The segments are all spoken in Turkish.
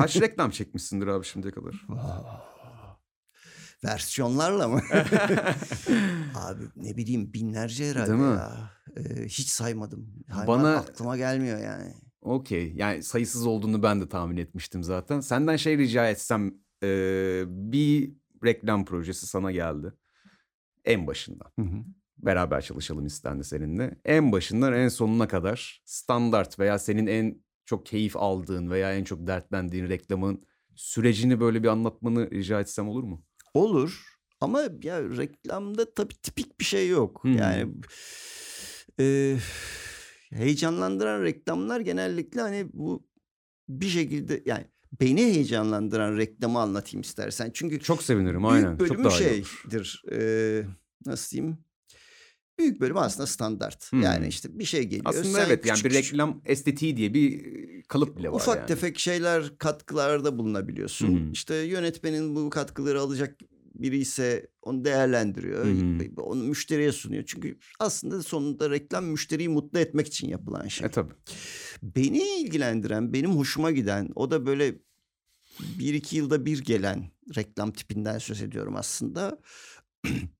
Kaç reklam çekmişsindir abi şimdiye kadar? Versiyonlarla mı? Abi ne bileyim binlerce herhalde Değil mi? ya. Ee, hiç saymadım. Hayvan Bana- aklıma gelmiyor yani. Okey. Yani sayısız olduğunu ben de tahmin etmiştim zaten. Senden şey rica etsem e, bir reklam projesi sana geldi. En başından. Beraber çalışalım istendi seninle. En başından en sonuna kadar standart veya senin en çok keyif aldığın veya en çok dertlendiğin reklamın sürecini böyle bir anlatmanı rica etsem olur mu? Olur ama ya reklamda tabii tipik bir şey yok. Hmm. Yani e, heyecanlandıran reklamlar genellikle hani bu bir şekilde yani beni heyecanlandıran reklamı anlatayım istersen. Çünkü Çok sevinirim aynen. büyük Çok bölümü daha iyi olur. şeydir. e, nasıl diyeyim? Büyük bölümü aslında standart. Hmm. Yani işte bir şey geliyor. Aslında evet yani bir reklam estetiği diye bir e, kalıp bile var Ufak yani. tefek şeyler katkılarda bulunabiliyorsun. Hı. İşte yönetmenin bu katkıları alacak biri ise onu değerlendiriyor. Hı. Onu müşteriye sunuyor. Çünkü aslında sonunda reklam müşteriyi mutlu etmek için yapılan şey. E tabii. Beni ilgilendiren, benim hoşuma giden o da böyle bir iki yılda bir gelen reklam tipinden söz ediyorum aslında.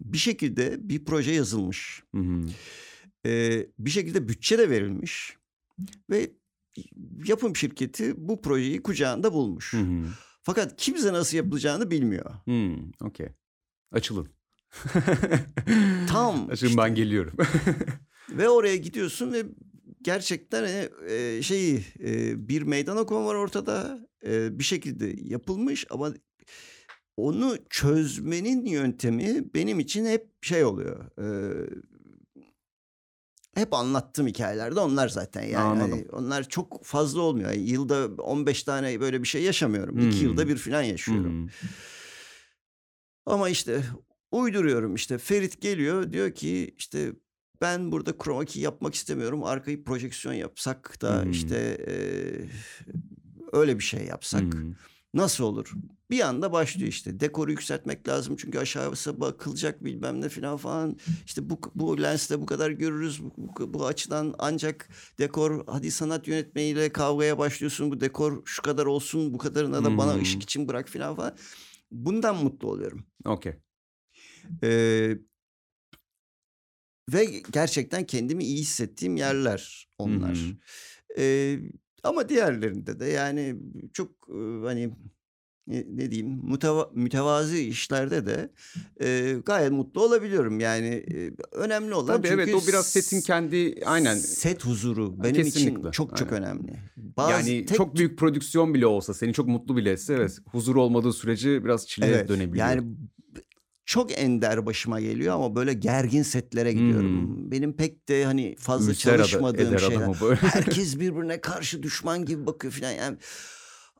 bir şekilde bir proje yazılmış. Hı hı. Ee, bir şekilde bütçe de verilmiş ve yapım şirketi bu projeyi kucağında bulmuş. Hı hı. Fakat kimse nasıl yapılacağını bilmiyor. Hmm, okey. Açılın. Tam Açılın işte. ben geliyorum. Ve oraya gidiyorsun ve gerçekten hani, e, şeyi e, bir meydan okuma var ortada E, bir şekilde yapılmış ama onu çözmenin yöntemi benim için hep şey oluyor. E, hep anlattığım hikayelerde onlar zaten yani. Anladım. Hani onlar çok fazla olmuyor. Yani yılda 15 tane böyle bir şey yaşamıyorum. İki Hmm. yılda bir falan yaşıyorum. Hmm. Ama işte uyduruyorum işte Ferit geliyor diyor ki işte ben burada chroma key yapmak istemiyorum. Arkayı projeksiyon yapsak da Hmm. işte eee, öyle bir şey yapsak Hmm. nasıl olur? Bir anda başlıyor işte dekoru yükseltmek lazım çünkü aşağısı bakılacak bilmem ne falan falan. İşte bu bu lensle bu kadar görürüz bu, bu, bu açıdan ancak dekor hadi sanat yönetmeniyle kavgaya başlıyorsun bu dekor şu kadar olsun bu kadarına da bana Hmm. ışık için bırak falan falan. Bundan mutlu oluyorum. Okey. Ee, ve gerçekten kendimi iyi hissettiğim yerler onlar. Hı. Ee, ama diğerlerinde de yani çok hani ne, diyeyim müteva, mütevazi işlerde de e, gayet mutlu olabiliyorum. Yani e, önemli olan Tabii evet çünkü o biraz setin kendi aynen. set huzuru benim için Kesinlikle, çok çok aynen. önemli. Bazı yani tek çok büyük prodüksiyon bile olsa seni çok mutlu bile etse evet huzur olmadığı sürece biraz çileye Evet, dönebiliyor. Yani çok ender başıma geliyor ama böyle gergin setlere gidiyorum. Hmm. Benim pek de hani fazla adı- çalışmadığım şeyler. Herkes birbirine karşı düşman gibi bakıyor falan. Yani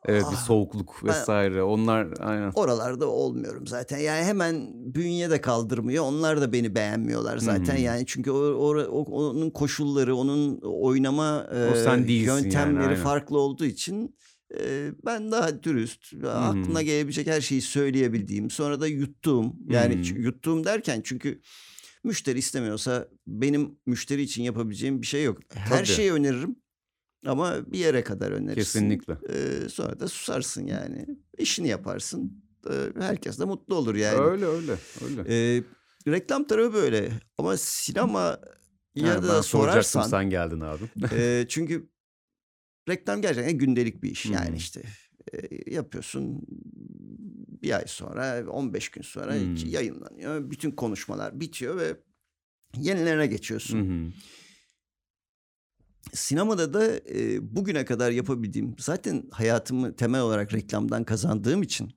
evet bir Ah, soğukluk ben- vesaire onlar aynen. oralarda olmuyorum zaten. Yani hemen bünye de kaldırmıyor. Onlar da beni beğenmiyorlar zaten. Hmm. Yani çünkü o, o- o- onun koşulları, onun oynama O sen e, değilsin yani, yöntemleri aynen. farklı olduğu için e, ben daha dürüst, aklına gelebilecek her şeyi söyleyebildiğim, sonra da yuttuğum. Yani Hmm. yuttuğum derken çünkü müşteri istemiyorsa benim müşteri için yapabileceğim bir şey yok. Her Tabii. şeyi öneririm ama bir yere kadar önerirsin. Kesinlikle. Ee, sonra da susarsın yani. İşini yaparsın. Ee, herkes de mutlu olur yani. Öyle öyle öyle. Ee, reklam tarafı böyle. Ama sinema ya da sorarsan. sen geldin abi. e, çünkü reklam gerçekten gündelik bir iş. Hmm. Yani işte e, yapıyorsun bir ay sonra 15 gün sonra Hmm. yayınlanıyor. Bütün konuşmalar bitiyor ve yenilerine geçiyorsun. Hı. Sinemada da e, bugüne kadar yapabildiğim zaten hayatımı temel olarak reklamdan kazandığım için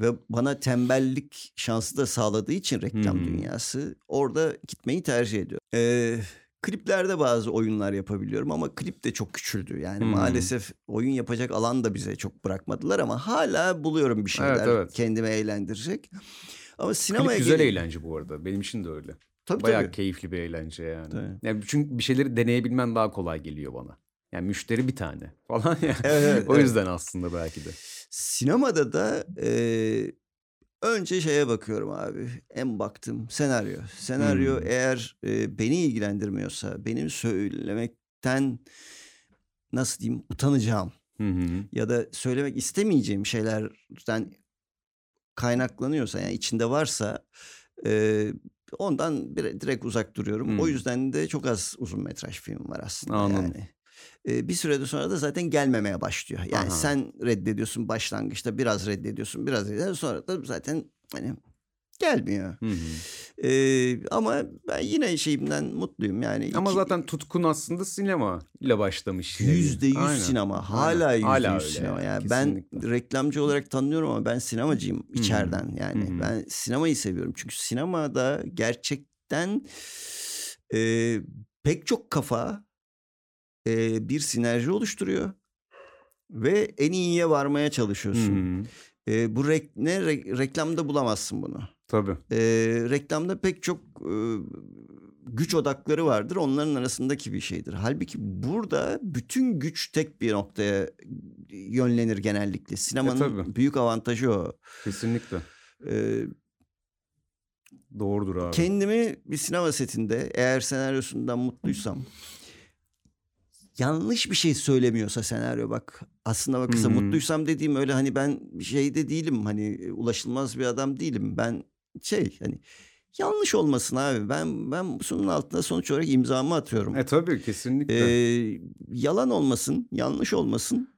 ve bana tembellik şansı da sağladığı için reklam Hmm. dünyası orada gitmeyi tercih ediyorum. E, kliplerde bazı oyunlar yapabiliyorum ama klip de çok küçüldü. Yani Hmm. maalesef oyun yapacak alan da bize çok bırakmadılar ama hala buluyorum bir şeyler Evet, evet. kendime eğlendirecek. Ama Klip sinemaya güzel gelin- eğlence bu arada. Benim için de öyle. Tabii Bayağı tabii. keyifli bir eğlence yani. Tabii. yani. Çünkü bir şeyleri deneyebilmen daha kolay geliyor bana. Yani müşteri bir tane falan ya. Evet, evet, o evet. yüzden aslında belki de. Sinemada da eee, önce şeye bakıyorum abi. En baktım senaryo. Senaryo Hmm. eğer eee, beni ilgilendirmiyorsa, benim söylemekten nasıl diyeyim utanacağım Hı hı. ya da söylemek istemeyeceğim şeylerden kaynaklanıyorsa yani içinde varsa e, ondan bir, direkt uzak duruyorum. Hmm. O yüzden de çok az uzun metraj film var aslında Anladım. yani. E, bir süreden sonra da zaten gelmemeye başlıyor. Yani Aha. sen reddediyorsun başlangıçta biraz reddediyorsun biraz reddediyorsun sonra da zaten hani gelmiyor. Hı hı. E, ama ben yine şeyimden mutluyum yani. Ama iki- zaten tutkun aslında sinema ile başlamış. Yüzde yüz sinema. Hala yüzde yüz sinema. yani, ben reklamcı olarak tanınıyorum ama ben sinemacıyım içeriden. Yani Hı hı. ben sinemayı seviyorum. Çünkü sinemada gerçekten e, pek çok kafa e, bir sinerji oluşturuyor. Ve en iyiye varmaya Hı çalışıyorsun. hı. E, bu rek, ne re- reklamda bulamazsın bunu. Tabii. E, reklamda pek çok e, güç odakları vardır. Onların arasındaki bir şeydir. Halbuki burada bütün güç tek bir noktaya yönlenir genellikle. Sinemanın tabii. büyük avantajı o. Kesinlikle. E, Doğrudur abi. kendimi bir sinema setinde eğer senaryosundan mutluysam yanlış bir şey söylemiyorsa senaryo bak aslında bakırsa hı. mutluysam dediğim öyle hani ben şeyde değilim hani ulaşılmaz bir adam değilim ben şey hani yanlış olmasın abi ben ben bunun altına sonuç olarak imzamı atıyorum. E tabii kesinlikle. Ee, yalan olmasın yanlış olmasın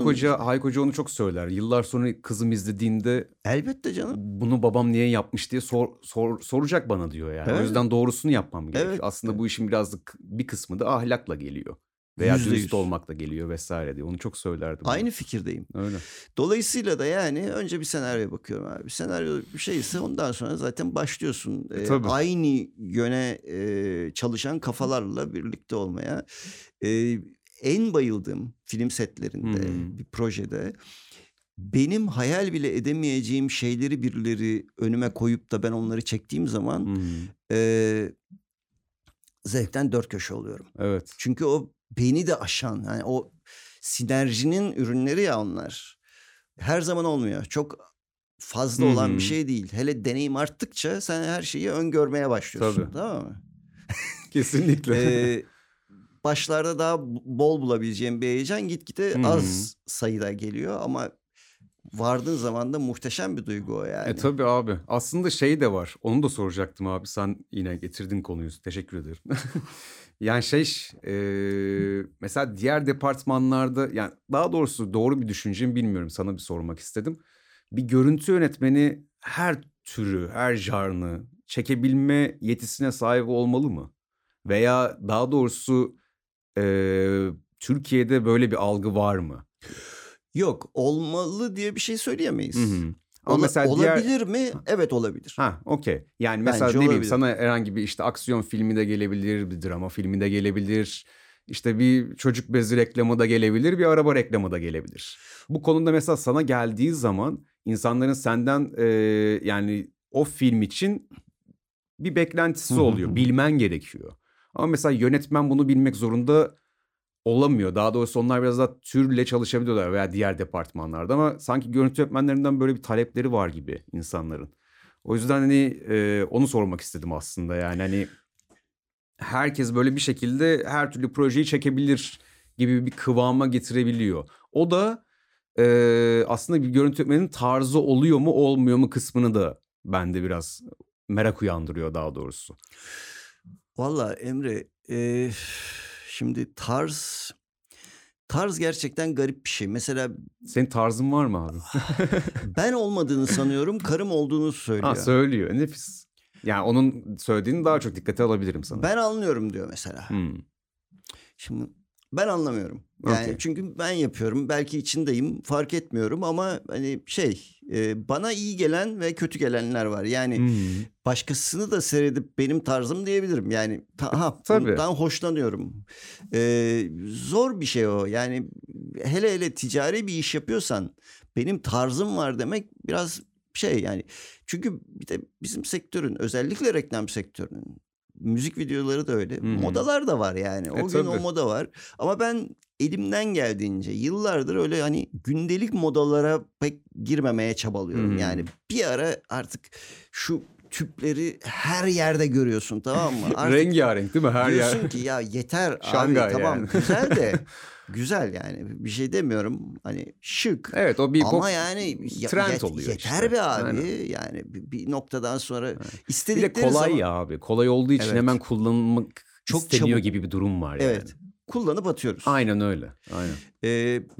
onun- Hoca, Hayko Hoca onu çok söyler. Yıllar sonra kızım izlediğinde elbette canım. bunu babam niye yapmış diye sor, sor- soracak bana diyor yani. O Evet. yüzden doğrusunu yapmam gerekiyor. Evet. Aslında bu işin biraz da k- bir kısmı da ahlakla geliyor. Veya Yüzde dürüst yüz. olmakla geliyor vesaire diye. Onu çok söylerdi. bana. Aynı fikirdeyim. Öyle. Dolayısıyla da yani önce bir senaryoya bakıyorum abi. Senaryo bir şeyse ondan sonra zaten başlıyorsun. E, Ee, tabii. aynı yöne e, çalışan kafalarla birlikte olmaya. Ee, en bayıldığım film setlerinde Hmm. bir projede benim hayal bile edemeyeceğim şeyleri birileri önüme koyup da ben onları çektiğim zaman hı. e, zevkten dört köşe oluyorum. Evet. Çünkü o beni de aşan yani o sinerjinin ürünleri ya onlar. Her zaman olmuyor. Çok fazla olan Hı hı. bir şey değil. Hele deneyim arttıkça sen her şeyi öngörmeye başlıyorsun. Tabii. Tamam mı? Kesinlikle. Ee, başlarda daha bol bulabileceğim bir heyecan gitgide hı. az sayıda geliyor ama vardığın zaman da muhteşem bir duygu o yani. E tabii abi. Aslında şey de var. Onu da soracaktım abi. Sen yine getirdin konuyu. Teşekkür ederim. yani şey e, mesela diğer departmanlarda yani daha doğrusu doğru bir düşüncemi bilmiyorum. Sana bir sormak istedim. Bir görüntü yönetmeni her türü, her jarnı çekebilme yetisine sahip olmalı mı? Veya daha doğrusu e, Türkiye'de böyle bir algı var mı? Yok olmalı diye bir şey söyleyemeyiz. Hı hı. Ama Ola- mesela diğer... olabilir mi? Evet olabilir. Ha, okey. Yani mesela Bence ne bileyim olabilir. sana herhangi bir işte aksiyon filmi de gelebilir, bir drama filmi de gelebilir. İşte bir çocuk bezi reklamı da gelebilir, bir araba reklamı da gelebilir. Bu konuda mesela sana geldiği zaman insanların senden e, yani o film için bir beklentisi oluyor. Bilmen gerekiyor. Ama mesela yönetmen bunu bilmek zorunda olamıyor. Daha doğrusu onlar biraz daha türle çalışabiliyorlar veya diğer departmanlarda ama sanki görüntü yönetmenlerinden böyle bir talepleri var gibi insanların. O yüzden hani e, onu sormak istedim aslında yani hani herkes böyle bir şekilde her türlü projeyi çekebilir gibi bir kıvama getirebiliyor. O da e, aslında bir görüntü yönetmenin tarzı oluyor mu olmuyor mu kısmını da bende biraz merak uyandırıyor daha doğrusu. Valla Emre e, şimdi tarz tarz gerçekten garip bir şey. Mesela Senin tarzın var mı abi? ben olmadığını sanıyorum karım olduğunu söylüyor. Ha söylüyor. Nefis. Yani onun söylediğini daha çok dikkate alabilirim sana. ben anlıyorum diyor mesela. Hmm. Şimdi ben anlamıyorum. Yani Okey. çünkü ben yapıyorum. Belki içindeyim. Fark etmiyorum ama hani şey e, bana iyi gelen ve kötü gelenler var. Yani Hmm. başkasını da seyredip benim tarzım diyebilirim. Yani ta, ha, Tabii. bundan hoşlanıyorum. Ee, zor bir şey o. Yani hele hele ticari bir iş yapıyorsan benim tarzım var demek biraz şey yani. Çünkü bir de bizim sektörün özellikle reklam sektörünün müzik videoları da öyle. Hı. Modalar da var yani. E, O gün o tabii. moda var. Ama ben elimden geldiğince yıllardır öyle hani gündelik modalara pek girmemeye çabalıyorum. Hı. Yani bir ara artık şu tüpleri her yerde görüyorsun tamam mı? Artık Rengarenk değil mi her diyorsun yer? ki ya yeter abi tamam yani. güzel de güzel yani bir şey demiyorum. Hani şık. Evet o bir Ama pop yani ya- trend yet- oluyor yeter işte. be abi. Aynen. Yani bir, bir noktadan sonra Bir de istedikleri kolay zaman ya abi. Kolay olduğu için Evet. hemen kullanılmak Çok isteniyor çabuk. gibi bir durum var yani. evet kullanıp atıyoruz. Aynen öyle. Aynen. Ee,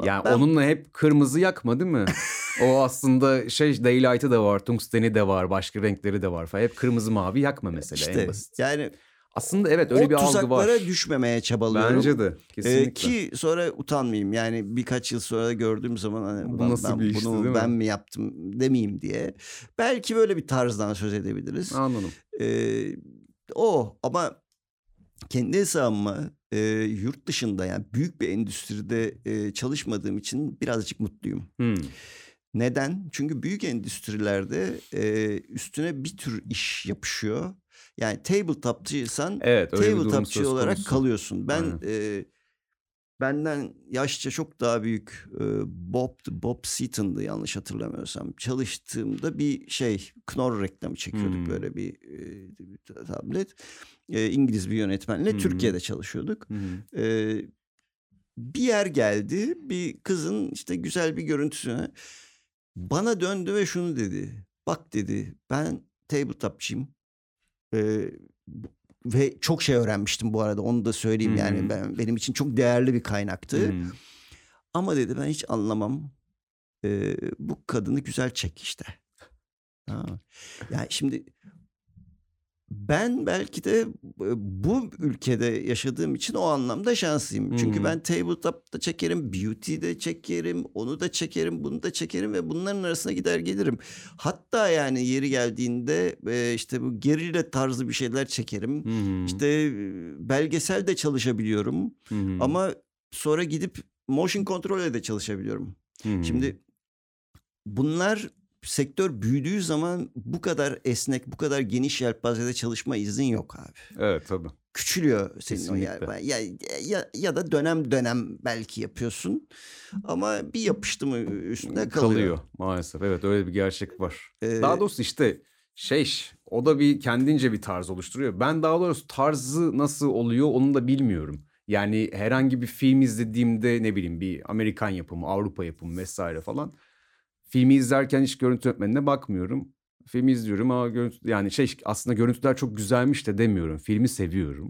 Yani ben- onunla hep kırmızı yakma değil mi? o aslında şey daylight'ı da var, tungsteni de var, başka renkleri de var falan. Hep kırmızı mavi yakma mesela işte en basit. yani Aslında evet öyle o bir algı var. tuzaklara düşmemeye çabalıyorum. Bence de Ee, kesinlikle. ki sonra utanmayayım yani birkaç yıl sonra gördüğüm zaman hani Bu "Ulan nasıl ben bir işti, bunu değil mi?" ben mi yaptım demeyeyim diye. Belki böyle bir tarzdan söz edebiliriz. Anladım. Ee, o ama kendi hesabıma e, yurt dışında yani büyük bir endüstride e, çalışmadığım için birazcık mutluyum. Hmm. Neden? Çünkü büyük endüstrilerde e, üstüne bir tür iş yapışıyor. Yani tabletopçıysan Evet tabletopçı olarak konusu. kalıyorsun. Ben Aynen. e, benden yaşça çok daha büyük e, Bob Bob Seaton'dı yanlış hatırlamıyorsam. Çalıştığımda bir şey Knorr reklamı çekiyorduk Hmm. böyle bir, e, bir tablet. E, İngiliz bir yönetmenle hı. Türkiye'de çalışıyorduk. Hı. Ee, bir yer geldi bir kızın işte güzel bir görüntüsüne bana döndü ve şunu dedi bak dedi ben tabletopçıyım Ee, ve çok şey öğrenmiştim bu arada onu da söyleyeyim hı. yani ben benim için çok değerli bir kaynaktı hı. ama dedi ben hiç anlamam Ee, bu kadını güzel çek işte ha. yani şimdi ben belki de e, bu ülkede yaşadığım için o anlamda şanslıyım. Çünkü Hı hı. ben tabletop'ta çekerim, beauty'de çekerim, onu da çekerim, bunu da çekerim ve bunların arasına gider gelirim. Hatta yani yeri geldiğinde e, işte bu gerilla tarzı bir şeyler çekerim. Hı. İşte e, belgesel de çalışabiliyorum hı. ama sonra gidip motion control'e de çalışabiliyorum. Hı. Şimdi bunlar sektör büyüdüğü zaman bu kadar esnek, bu kadar geniş yelpazede çalışma izin yok abi. Evet tabii. Küçülüyor senin o yer. Kesinlikle. Ya, ya, ya da dönem dönem belki yapıyorsun. Ama bir yapıştı mı üstüne kalıyor. Kalıyor maalesef. Evet öyle bir gerçek var. Ee, Daha doğrusu işte şey o da bir kendince bir tarz oluşturuyor. Ben daha doğrusu tarzı nasıl oluyor onu da bilmiyorum. Yani herhangi bir film izlediğimde ne bileyim bir Amerikan yapımı, Avrupa yapımı vesaire falan. Filmi izlerken hiç görüntü yönetmenine bakmıyorum. Filmi izliyorum ama görüntü yani şey aslında görüntüler çok güzelmiş de demiyorum. Filmi seviyorum.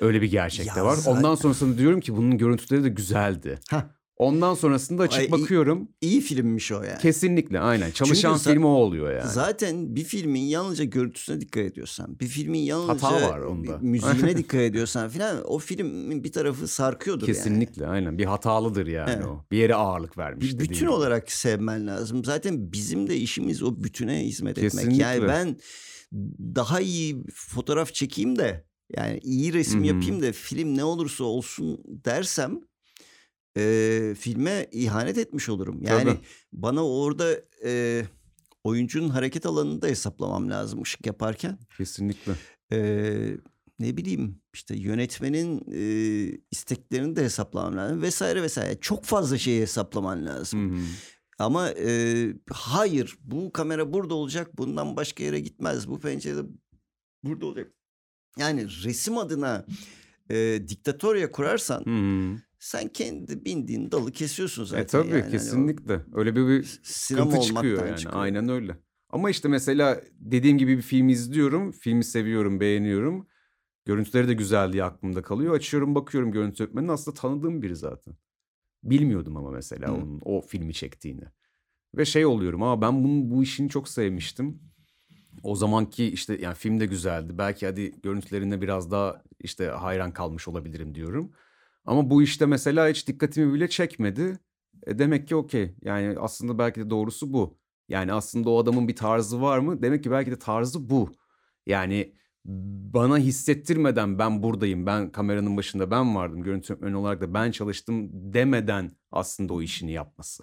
Öyle bir gerçek de var. Ondan sonrasında diyorum ki bunun görüntüleri de güzeldi. Hah, Ondan sonrasında açıp Ay, bakıyorum. iyi filmmiş o yani. Kesinlikle aynen. Çalışan za- film o oluyor yani. Zaten bir filmin yalnızca görüntüsüne dikkat ediyorsan, bir filmin yalnızca Hata var onda. müziğine dikkat ediyorsan filan o filmin bir tarafı sarkıyordur yani. Kesinlikle aynen. Bir hatalıdır yani Evet. o. Bir yere ağırlık vermiş. Bir bütün gibi. olarak sevmen lazım. Zaten bizim de işimiz o bütüne hizmet etmek. Kesinlikle. Yani ben daha iyi fotoğraf çekeyim de yani iyi resim Hı hı. yapayım da film ne olursa olsun dersem e, filme ihanet etmiş olurum. Yani Tabii. bana orada e, oyuncunun hareket alanını da hesaplamam lazım ışık yaparken. Kesinlikle. Ee, ne bileyim işte yönetmenin e, isteklerini de heplamam lazım vesaire vesaire. Çok fazla şeyi hesaplaman lazım. Hı hı. Ama e, hayır bu kamera burada olacak bundan başka yere gitmez. Bu pencerede burada olacak. Yani resim adına e, diktatorya kurarsan Hı hı. Sen kendi bindiğin dalı kesiyorsun zaten. E tabii yani. Hani kesinlikle. Öyle bir, bir sıkıntı çıkıyor yani. çıkıyor. Aynen öyle. Ama işte mesela dediğim gibi bir film izliyorum. Filmi seviyorum, beğeniyorum. Görüntüleri de güzel diye aklımda kalıyor. Açıyorum bakıyorum görüntü yönetmenini aslında tanıdığım biri zaten. Bilmiyordum ama mesela Hı. onun o filmi çektiğini. Ve şey oluyorum ama ben bunun bu işini çok sevmiştim. O zamanki işte yani film de güzeldi. Belki hadi görüntülerine biraz daha işte hayran kalmış olabilirim diyorum. Ama bu işte mesela hiç dikkatimi bile çekmedi. E demek ki okey. Yani aslında belki de doğrusu bu. Yani aslında o adamın bir tarzı var mı? Demek ki belki de tarzı bu. Yani bana hissettirmeden ben buradayım, ben kameranın başında ben vardım, görüntü yönetmeni olarak da ben çalıştım demeden aslında o işini yapması.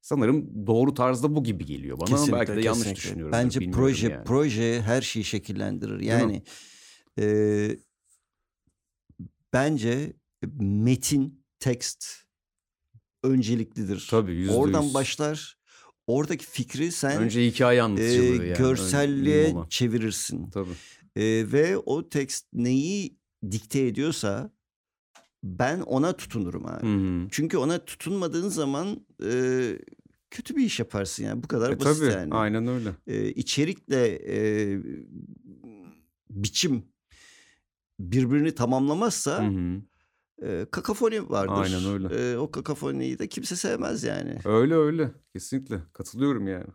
Sanırım doğru tarzda bu gibi geliyor bana ama belki de yanlış kesinlikle. düşünüyorum. Bence proje yani. proje her şeyi şekillendirir. Yani e, bence metin, tekst önceliklidir. Tabii yüzde Oradan yüz. başlar. Oradaki fikri sen Önce hikaye e, anlatıcılığı yani. görselliğe olan. çevirirsin. Tabii. E, ve o tekst neyi dikte ediyorsa ben ona tutunurum abi. Hı hı. Çünkü ona tutunmadığın zaman e, kötü bir iş yaparsın yani bu kadar E basit tabii yani. aynen öyle. E, içerikle e, biçim birbirini tamamlamazsa Hı hı. E, kakafoni vardır. Aynen öyle. E, o kakafoniyi de kimse sevmez yani. Öyle öyle. Kesinlikle. Katılıyorum yani.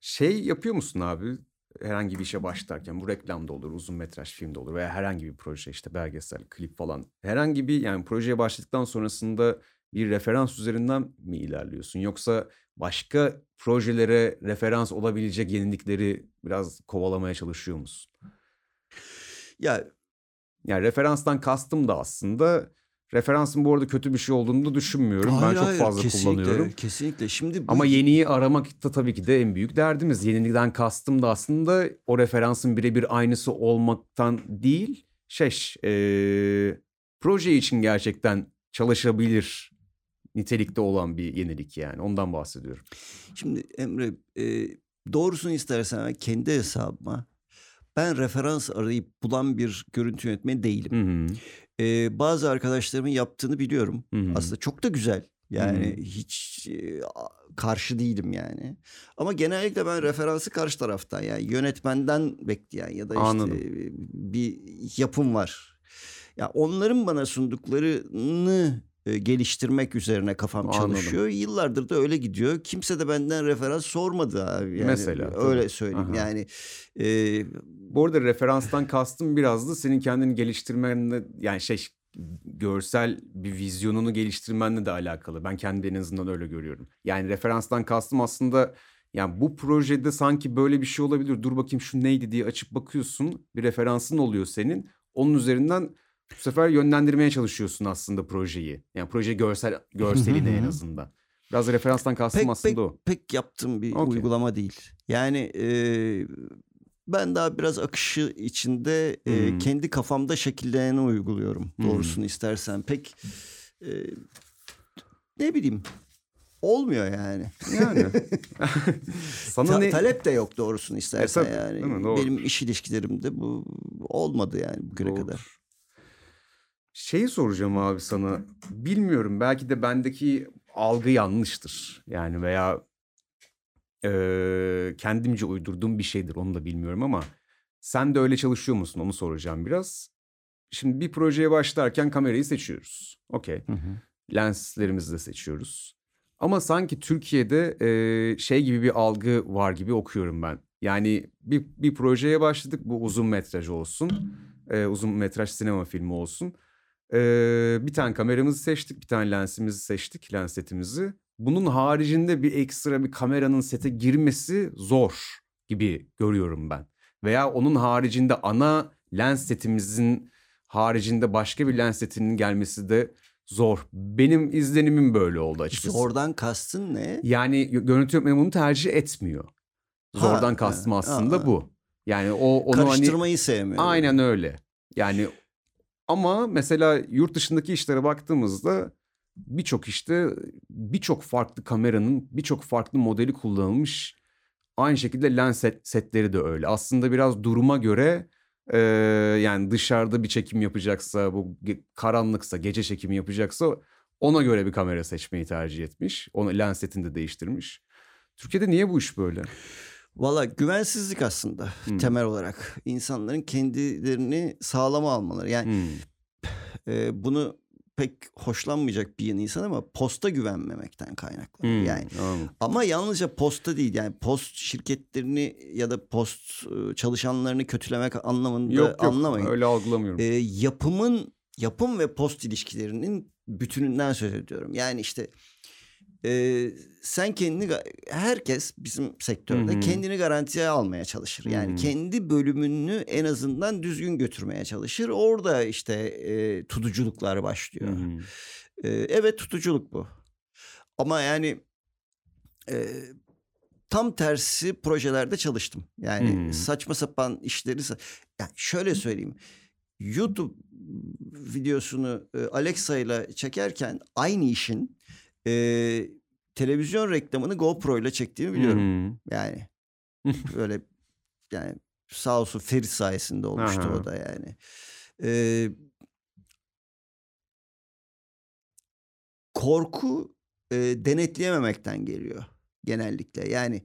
Şey yapıyor musun abi? Herhangi bir işe başlarken bu reklamda olur, uzun metraj filmde olur veya herhangi bir proje işte belgesel, klip falan. Herhangi bir yani projeye başladıktan sonrasında bir referans üzerinden mi ilerliyorsun? Yoksa başka projelere referans olabilecek yenilikleri biraz kovalamaya çalışıyor musun? Ya Yani referanstan kastım da aslında referansın bu arada kötü bir şey olduğunu da düşünmüyorum. hayır ben çok hayır fazla kesinlikle kullanıyorum. kesinlikle. Şimdi bu Ama yeniyi aramak da tabii ki de en büyük derdimiz. Yeniden kastım da aslında o referansın birebir aynısı olmaktan değil, şey, eee, proje için gerçekten çalışabilir nitelikte olan bir yenilik yani. Ondan bahsediyorum. Şimdi Emre e, doğrusunu istersen kendi hesabıma ben referans arayıp bulan bir görüntü yönetmeni değilim. Hı hı. E, bazı arkadaşlarımın yaptığını biliyorum. Hı hı. Aslında çok da güzel. Yani Hı hı. hiç e, karşı değilim yani. Ama genellikle ben referansı karşı taraftan yani yönetmenden bekleyen ya da işte Anladım. bir yapım var. Ya onların bana sunduklarını e, geliştirmek üzerine kafam Anladım. çalışıyor. Yıllardır da öyle gidiyor. Kimse de benden referans sormadı abi. Yani Mesela, tabii. öyle söyleyeyim. Aha. Yani e, Bu arada referanstan kastım biraz da senin kendini geliştirmenle yani şey görsel bir vizyonunu geliştirmenle de alakalı. Ben kendi en azından öyle görüyorum. Yani referanstan kastım aslında yani bu projede sanki böyle bir şey olabilir. Dur bakayım şu neydi diye açıp bakıyorsun. Bir referansın oluyor senin. Onun üzerinden bu sefer yönlendirmeye çalışıyorsun aslında projeyi. Yani proje görsel görselini en azından. Biraz referanstan kastım pek aslında pek o. pek yaptığım bir Okey. uygulama değil. Yani e, ben daha biraz akışı içinde e, Hmm. kendi kafamda şekilleneni uyguluyorum. Hmm. Doğrusunu istersen pek e, ne bileyim olmuyor yani. Yani. Sana Ta- ne... talep de yok doğrusunu istersen tabii, yani. Doğru. Benim iş ilişkilerimde bu olmadı yani bugüne Doğrudur. kadar. Şeyi soracağım abi sana. Bilmiyorum belki de bendeki algı yanlıştır. Yani veya eee, kendimce uydurduğum bir şeydir onu da bilmiyorum ama sen de öyle çalışıyor musun onu soracağım biraz. Şimdi bir projeye başlarken kamerayı seçiyoruz. Okey. Lenslerimizi de seçiyoruz. Ama sanki Türkiye'de eee, şey gibi bir algı var gibi okuyorum ben. Yani bir, bir projeye başladık bu uzun metraj olsun. Eee, uzun metraj sinema filmi olsun. Eee, bir tane kameramızı seçtik, bir tane lensimizi seçtik, lens setimizi. Bunun haricinde bir ekstra bir kameranın sete girmesi zor gibi görüyorum ben. Veya onun haricinde ana lens setimizin haricinde başka bir lens setinin gelmesi de zor. Benim izlenimim böyle oldu açıkçası. Zordan kastın ne? Yani gö- görüntü yönetmeni bunu tercih etmiyor. Zordan Ha, kastım ha, aslında ha. bu. Yani o onu hani Karıştırmayı sevmiyorum. Aynen öyle. Yani ama mesela yurt dışındaki işlere baktığımızda birçok işte birçok farklı kameranın birçok farklı modeli kullanılmış. Aynı şekilde lens set- setleri de öyle. Aslında biraz duruma göre e, yani dışarıda bir çekim yapacaksa bu karanlıksa gece çekimi yapacaksa ona göre bir kamera seçmeyi tercih etmiş. Onu lens setini de değiştirmiş. Türkiye'de niye bu iş böyle? Valla güvensizlik aslında Hmm. temel olarak. insanların kendilerini sağlama almaları. Yani Hmm. e, bunu pek hoşlanmayacak bir insan ama posta güvenmemekten kaynaklı. Hmm. Yani Anladım. ama yalnızca posta değil yani post şirketlerini ya da post e, çalışanlarını kötülemek anlamında Yok yok anlamayın. öyle algılamıyorum. E, yapımın yapım ve post ilişkilerinin bütününden söz ediyorum. Yani işte e, sen kendini herkes bizim sektörde Hı hı. kendini garantiye almaya çalışır. Yani Hı hı. kendi bölümünü en azından düzgün götürmeye çalışır. Orada işte e, tutuculuklar başlıyor. E, evet tutuculuk bu. Ama yani e, tam tersi projelerde çalıştım. Yani Hmm. saçma sapan işleri yani şöyle söyleyeyim. YouTube videosunu Alexa ile çekerken aynı işin e, televizyon reklamını GoPro ile çektiğimi biliyorum. Hı. Yani böyle yani sağ olsun Ferit sayesinde olmuştu Aha. o da yani. Ee, korku e, denetleyememekten geliyor genellikle. Yani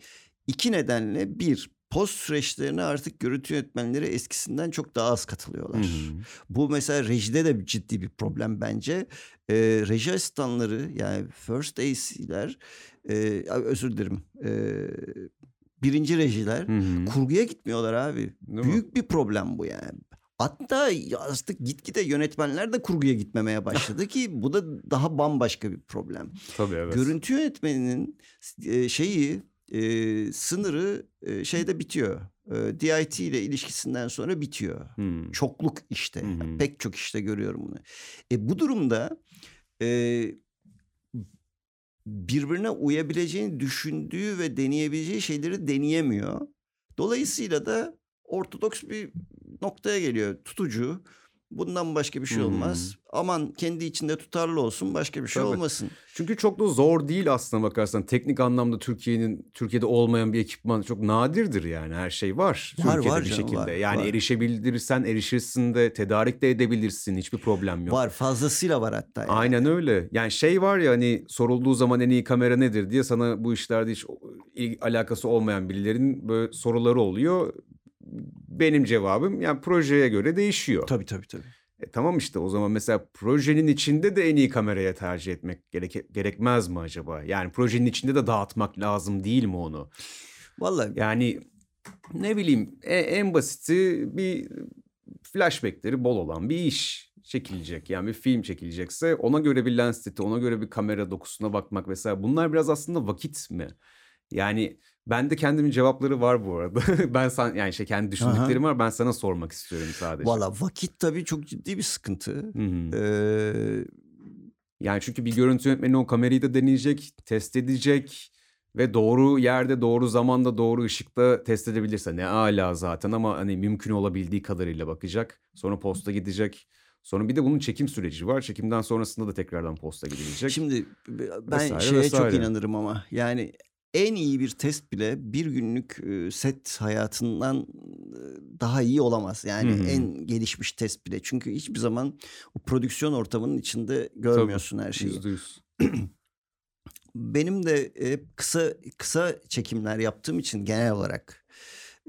iki nedenle bir post süreçlerine artık görüntü yönetmenleri eskisinden çok daha az katılıyorlar. Hı hı. Bu mesela rejide de ciddi bir problem bence. E, reji asistanları yani first AC'ler e, özür dilerim e, birinci rejiler Hı hı. kurguya gitmiyorlar abi. Değil mi? Büyük bir problem bu yani. Hatta artık gitgide yönetmenler de kurguya gitmemeye başladı ki bu da daha bambaşka bir problem. Tabii evet. Görüntü yönetmeninin e, şeyi e, sınırı e, şeyde bitiyor. E, DIT ile ilişkisinden sonra bitiyor. Hı. Çokluk işte. Hı hı. Pek çok işte görüyorum bunu. E, bu durumda e, birbirine uyabileceğini düşündüğü ve deneyebileceği şeyleri deneyemiyor. Dolayısıyla da ortodoks bir noktaya geliyor. Tutucu. Bundan başka bir şey olmaz. Aman kendi içinde tutarlı olsun başka bir şey Tabii. olmasın. Çünkü çok da zor değil aslına bakarsan. Teknik anlamda Türkiye'nin Türkiye'de olmayan bir ekipman çok nadirdir yani. Her şey var. Var, Türkiye'de var bir canım, şekilde. var, yani var. erişebilirsen erişirsin de tedarik de edebilirsin. Hiçbir problem yok. Var fazlasıyla var hatta. yani. Aynen öyle. Yani şey var ya hani sorulduğu zaman en iyi kamera nedir diye sana bu işlerde hiç alakası olmayan birilerinin böyle soruları oluyor. Benim cevabım yani projeye göre değişiyor. Tabii tabii tabii. E, tamam işte o zaman mesela projenin içinde de en iyi kameraya tercih etmek gerek gerekmez mi acaba? Yani projenin içinde de dağıtmak lazım değil mi onu? Vallahi Yani ne bileyim e- en basiti bir flashbackleri bol olan bir iş çekilecek. Yani bir film çekilecekse ona göre bir lens seti, ona göre bir kamera dokusuna bakmak vesaire. Bunlar biraz aslında vakit mi? Yani bende kendimin cevapları var bu arada. ben san yani şey kendi düşündüklerim var. Ben sana sormak istiyorum sadece. valla vakit tabii çok ciddi bir sıkıntı. Hı hı. Ee, Yani çünkü bir görüntü yönetmeni o kamerayı da deneyecek, test edecek ve doğru yerde, doğru zamanda, doğru ışıkta test edebilirse ne ala zaten ama hani mümkün olabildiği kadarıyla bakacak. Sonra posta gidecek. Sonra bir de bunun çekim süreci var. Çekimden sonrasında da tekrardan posta gidilecek. Şimdi ben Vesaire, şeye vesaire. çok inanırım ama yani en iyi bir test bile bir günlük set hayatından daha iyi olamaz. Yani Hı hı. en gelişmiş test bile. Çünkü hiçbir zaman o prodüksiyon ortamının içinde görmüyorsun her şeyi. Yüzde yüz. Benim de hep kısa kısa çekimler yaptığım için genel olarak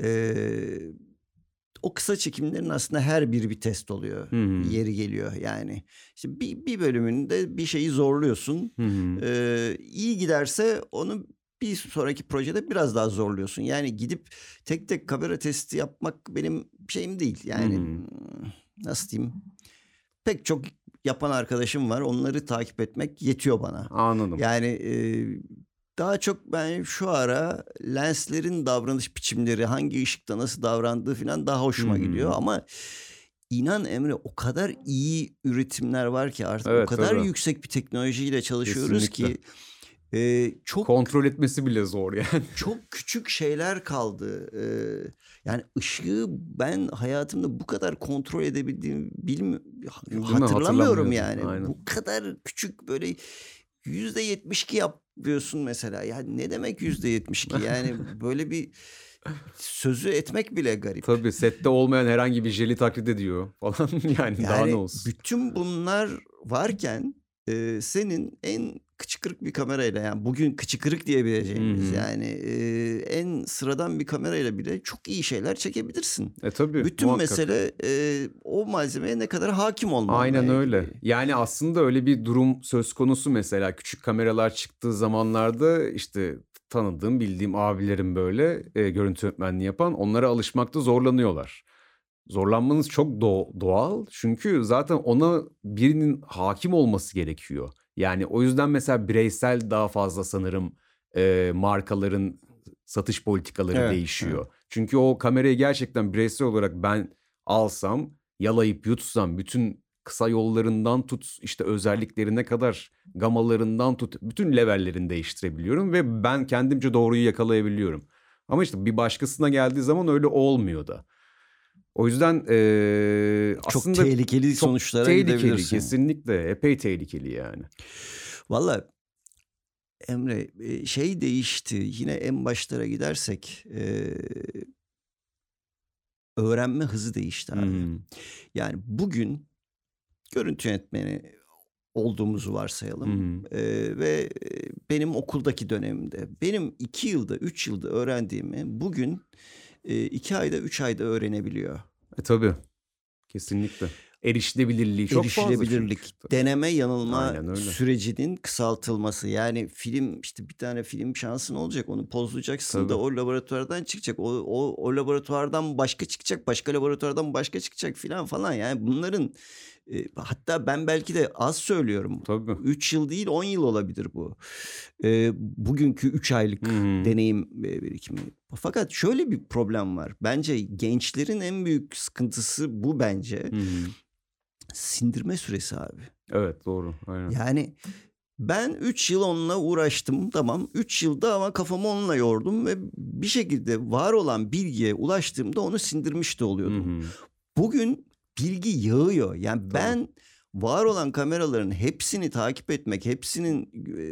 e, o kısa çekimlerin aslında her biri bir test oluyor. Hı hı. Yeri geliyor yani. İşte bir, bir bölümünde bir şeyi zorluyorsun. Hı hı. Ee, iyi giderse onu bir sonraki projede biraz daha zorluyorsun. Yani gidip tek tek kamera testi yapmak benim şeyim değil. Yani hı. hmm, nasıl diyeyim? Pek çok yapan arkadaşım var. Onları takip etmek yetiyor bana. Anladım. Yani e, daha çok ben şu ara lenslerin davranış biçimleri, hangi ışıkta nasıl davrandığı falan daha hoşuma hı. gidiyor. Ama inan Emre o kadar iyi üretimler var ki artık Evet, o kadar tabii. yüksek bir teknolojiyle çalışıyoruz Kesinlikle. ki e, çok Kontrol etmesi bile zor yani. çok küçük şeyler kaldı. Ee, yani ışığı ben hayatımda bu kadar kontrol edebildiğimi bilmi mi? hatırlamıyorum yani. aynen. Bu kadar küçük böyle yüzde yetmiş iki yapıyorsun mesela. Yani ne demek yüzde yetmiş iki? Yani böyle bir sözü etmek bile garip. Tabii sette olmayan herhangi bir jeli taklit ediyor falan yani, daha Yani ne olsun. bütün bunlar varken e, senin en kıçkırık bir kamerayla yani bugün kıçkırık diyebileceğimiz Hı hı. yani e, en sıradan bir kamerayla bile çok iyi şeyler çekebilirsin. E tabii Bütün muhakkak. mesele e, o malzemeye ne kadar hakim olman. Aynen öyle. Yani aslında öyle bir durum söz konusu mesela küçük kameralar çıktığı zamanlarda işte tanıdığım bildiğim abilerim böyle e, görüntü yönetmenliği yapan onlara alışmakta zorlanıyorlar. Zorlanmanız çok doğ- doğal çünkü zaten ona birinin hakim olması gerekiyor. Yani o yüzden mesela bireysel daha fazla sanırım e, markaların satış politikaları Evet, değişiyor. Çünkü o kamerayı gerçekten bireysel olarak ben alsam, yalayıp yutsam bütün kısa yollarından tut işte özelliklerine kadar gamalarından tut bütün levellerini değiştirebiliyorum ve ben kendimce doğruyu yakalayabiliyorum. Ama işte bir başkasına geldiği zaman öyle olmuyor da. O yüzden eee, Çok aslında tehlikeli çok sonuçlara tehlikeli gidebilirsin. kesinlikle epey tehlikeli yani. Valla Emre e, şey değişti yine en başlara gidersek e, öğrenme hızı değişti abi. Hmm. Yani bugün görüntü yönetmeni olduğumuzu varsayalım. Hı. Ee, ve e, benim okuldaki dönemimde benim iki yılda, üç yılda öğrendiğimi bugün e, iki ayda, üç ayda öğrenebiliyor. E tabii. Kesinlikle. Erişilebilirliği çok fazla Erişilebilirlik, çünkü. deneme yanılma sürecinin kısaltılması. Yani film işte bir tane film şansın olacak onu pozlayacaksın Tabii. da o laboratuvardan çıkacak. O, o, o laboratuvardan başka çıkacak, başka laboratuvardan başka çıkacak filan falan. Yani bunların e, hatta ben belki de az söylüyorum. Tabii. 3 yıl değil 10 yıl olabilir bu. E, bugünkü 3 aylık hı. deneyim birikimi. Fakat şöyle bir problem var. Bence gençlerin en büyük sıkıntısı bu bence. Hı. Sindirme süresi abi. Evet doğru. Aynen. Yani ben 3 yıl onunla uğraştım tamam. 3 yılda ama kafamı onunla yordum ve bir şekilde var olan bilgiye ulaştığımda onu sindirmiş de Hı oluyordum. hı. Bugün bilgi yağıyor. Yani ben var olan kameraların hepsini takip etmek, hepsinin e,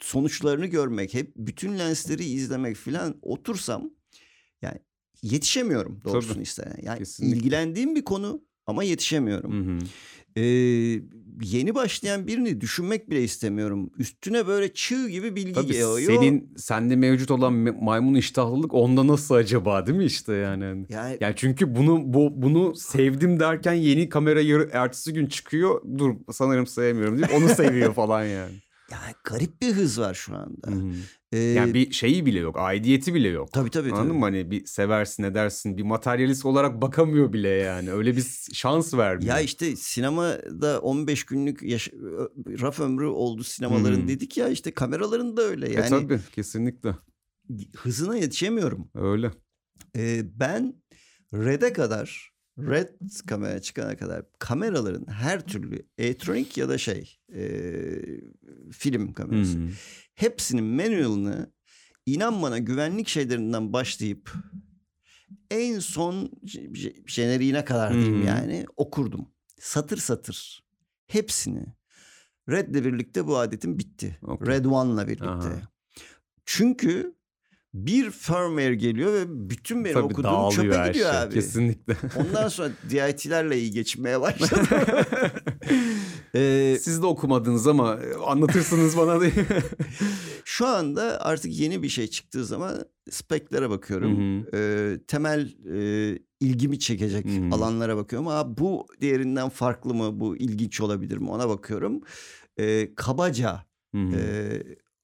sonuçlarını görmek, hep bütün lensleri izlemek filan otursam yani yetişemiyorum doğrusunu Tabii. isteyen. Yani Kesinlikle. ilgilendiğim bir konu ama yetişemiyorum. Hı hı. Ee, yeni başlayan birini düşünmek bile istemiyorum. Üstüne böyle çığ gibi bilgi Tabii yağıyor. senin sende mevcut olan maymun iştahlılık onda nasıl acaba değil mi işte yani? Yani Yani çünkü bunu bu bunu sevdim derken yeni kamera yarı, ertesi gün çıkıyor. Dur sanırım sevmiyorum deyip onu seviyor falan yani. yani garip bir hız var şu anda. Hı hı. Ee, Yani bir şeyi bile yok. Aidiyeti bile yok. tabii tabii Anladın tabii. mı? Hani bir seversin edersin. Bir materyalist olarak bakamıyor bile yani. Öyle bir şans vermiyor. Ya işte sinemada 15 günlük yaş- raf ömrü oldu sinemaların Hı. dedik ya işte kameraların da öyle E yani tabii kesinlikle. hızına yetişemiyorum. Öyle. Ee, ben RED'e kadar RED kamera çıkana kadar kameraların her türlü elektronik ya da şey e, film kamerası hı. hepsinin manual'ını inan bana güvenlik şeylerinden başlayıp en son jeneriğine kadar diyeyim hı. yani okurdum. Satır satır hepsini. Red'le birlikte bu adetim bitti. Okey. Red One'la birlikte. Aha. Çünkü bir firmware geliyor ve bütün benim Tabii okuduğum çöpe her gidiyor şey. abi. Kesinlikle. Ondan sonra DIT'lerle iyi geçmeye başladım. Ee, Siz de okumadınız ama anlatırsınız bana diye. Şu anda artık yeni bir şey çıktığı zaman speklere bakıyorum. Hı Ee, temel e, ilgimi çekecek Hı hı. alanlara bakıyorum. Aa, bu diğerinden farklı mı? Bu ilginç olabilir mi? Ona bakıyorum. Ee, kabaca e,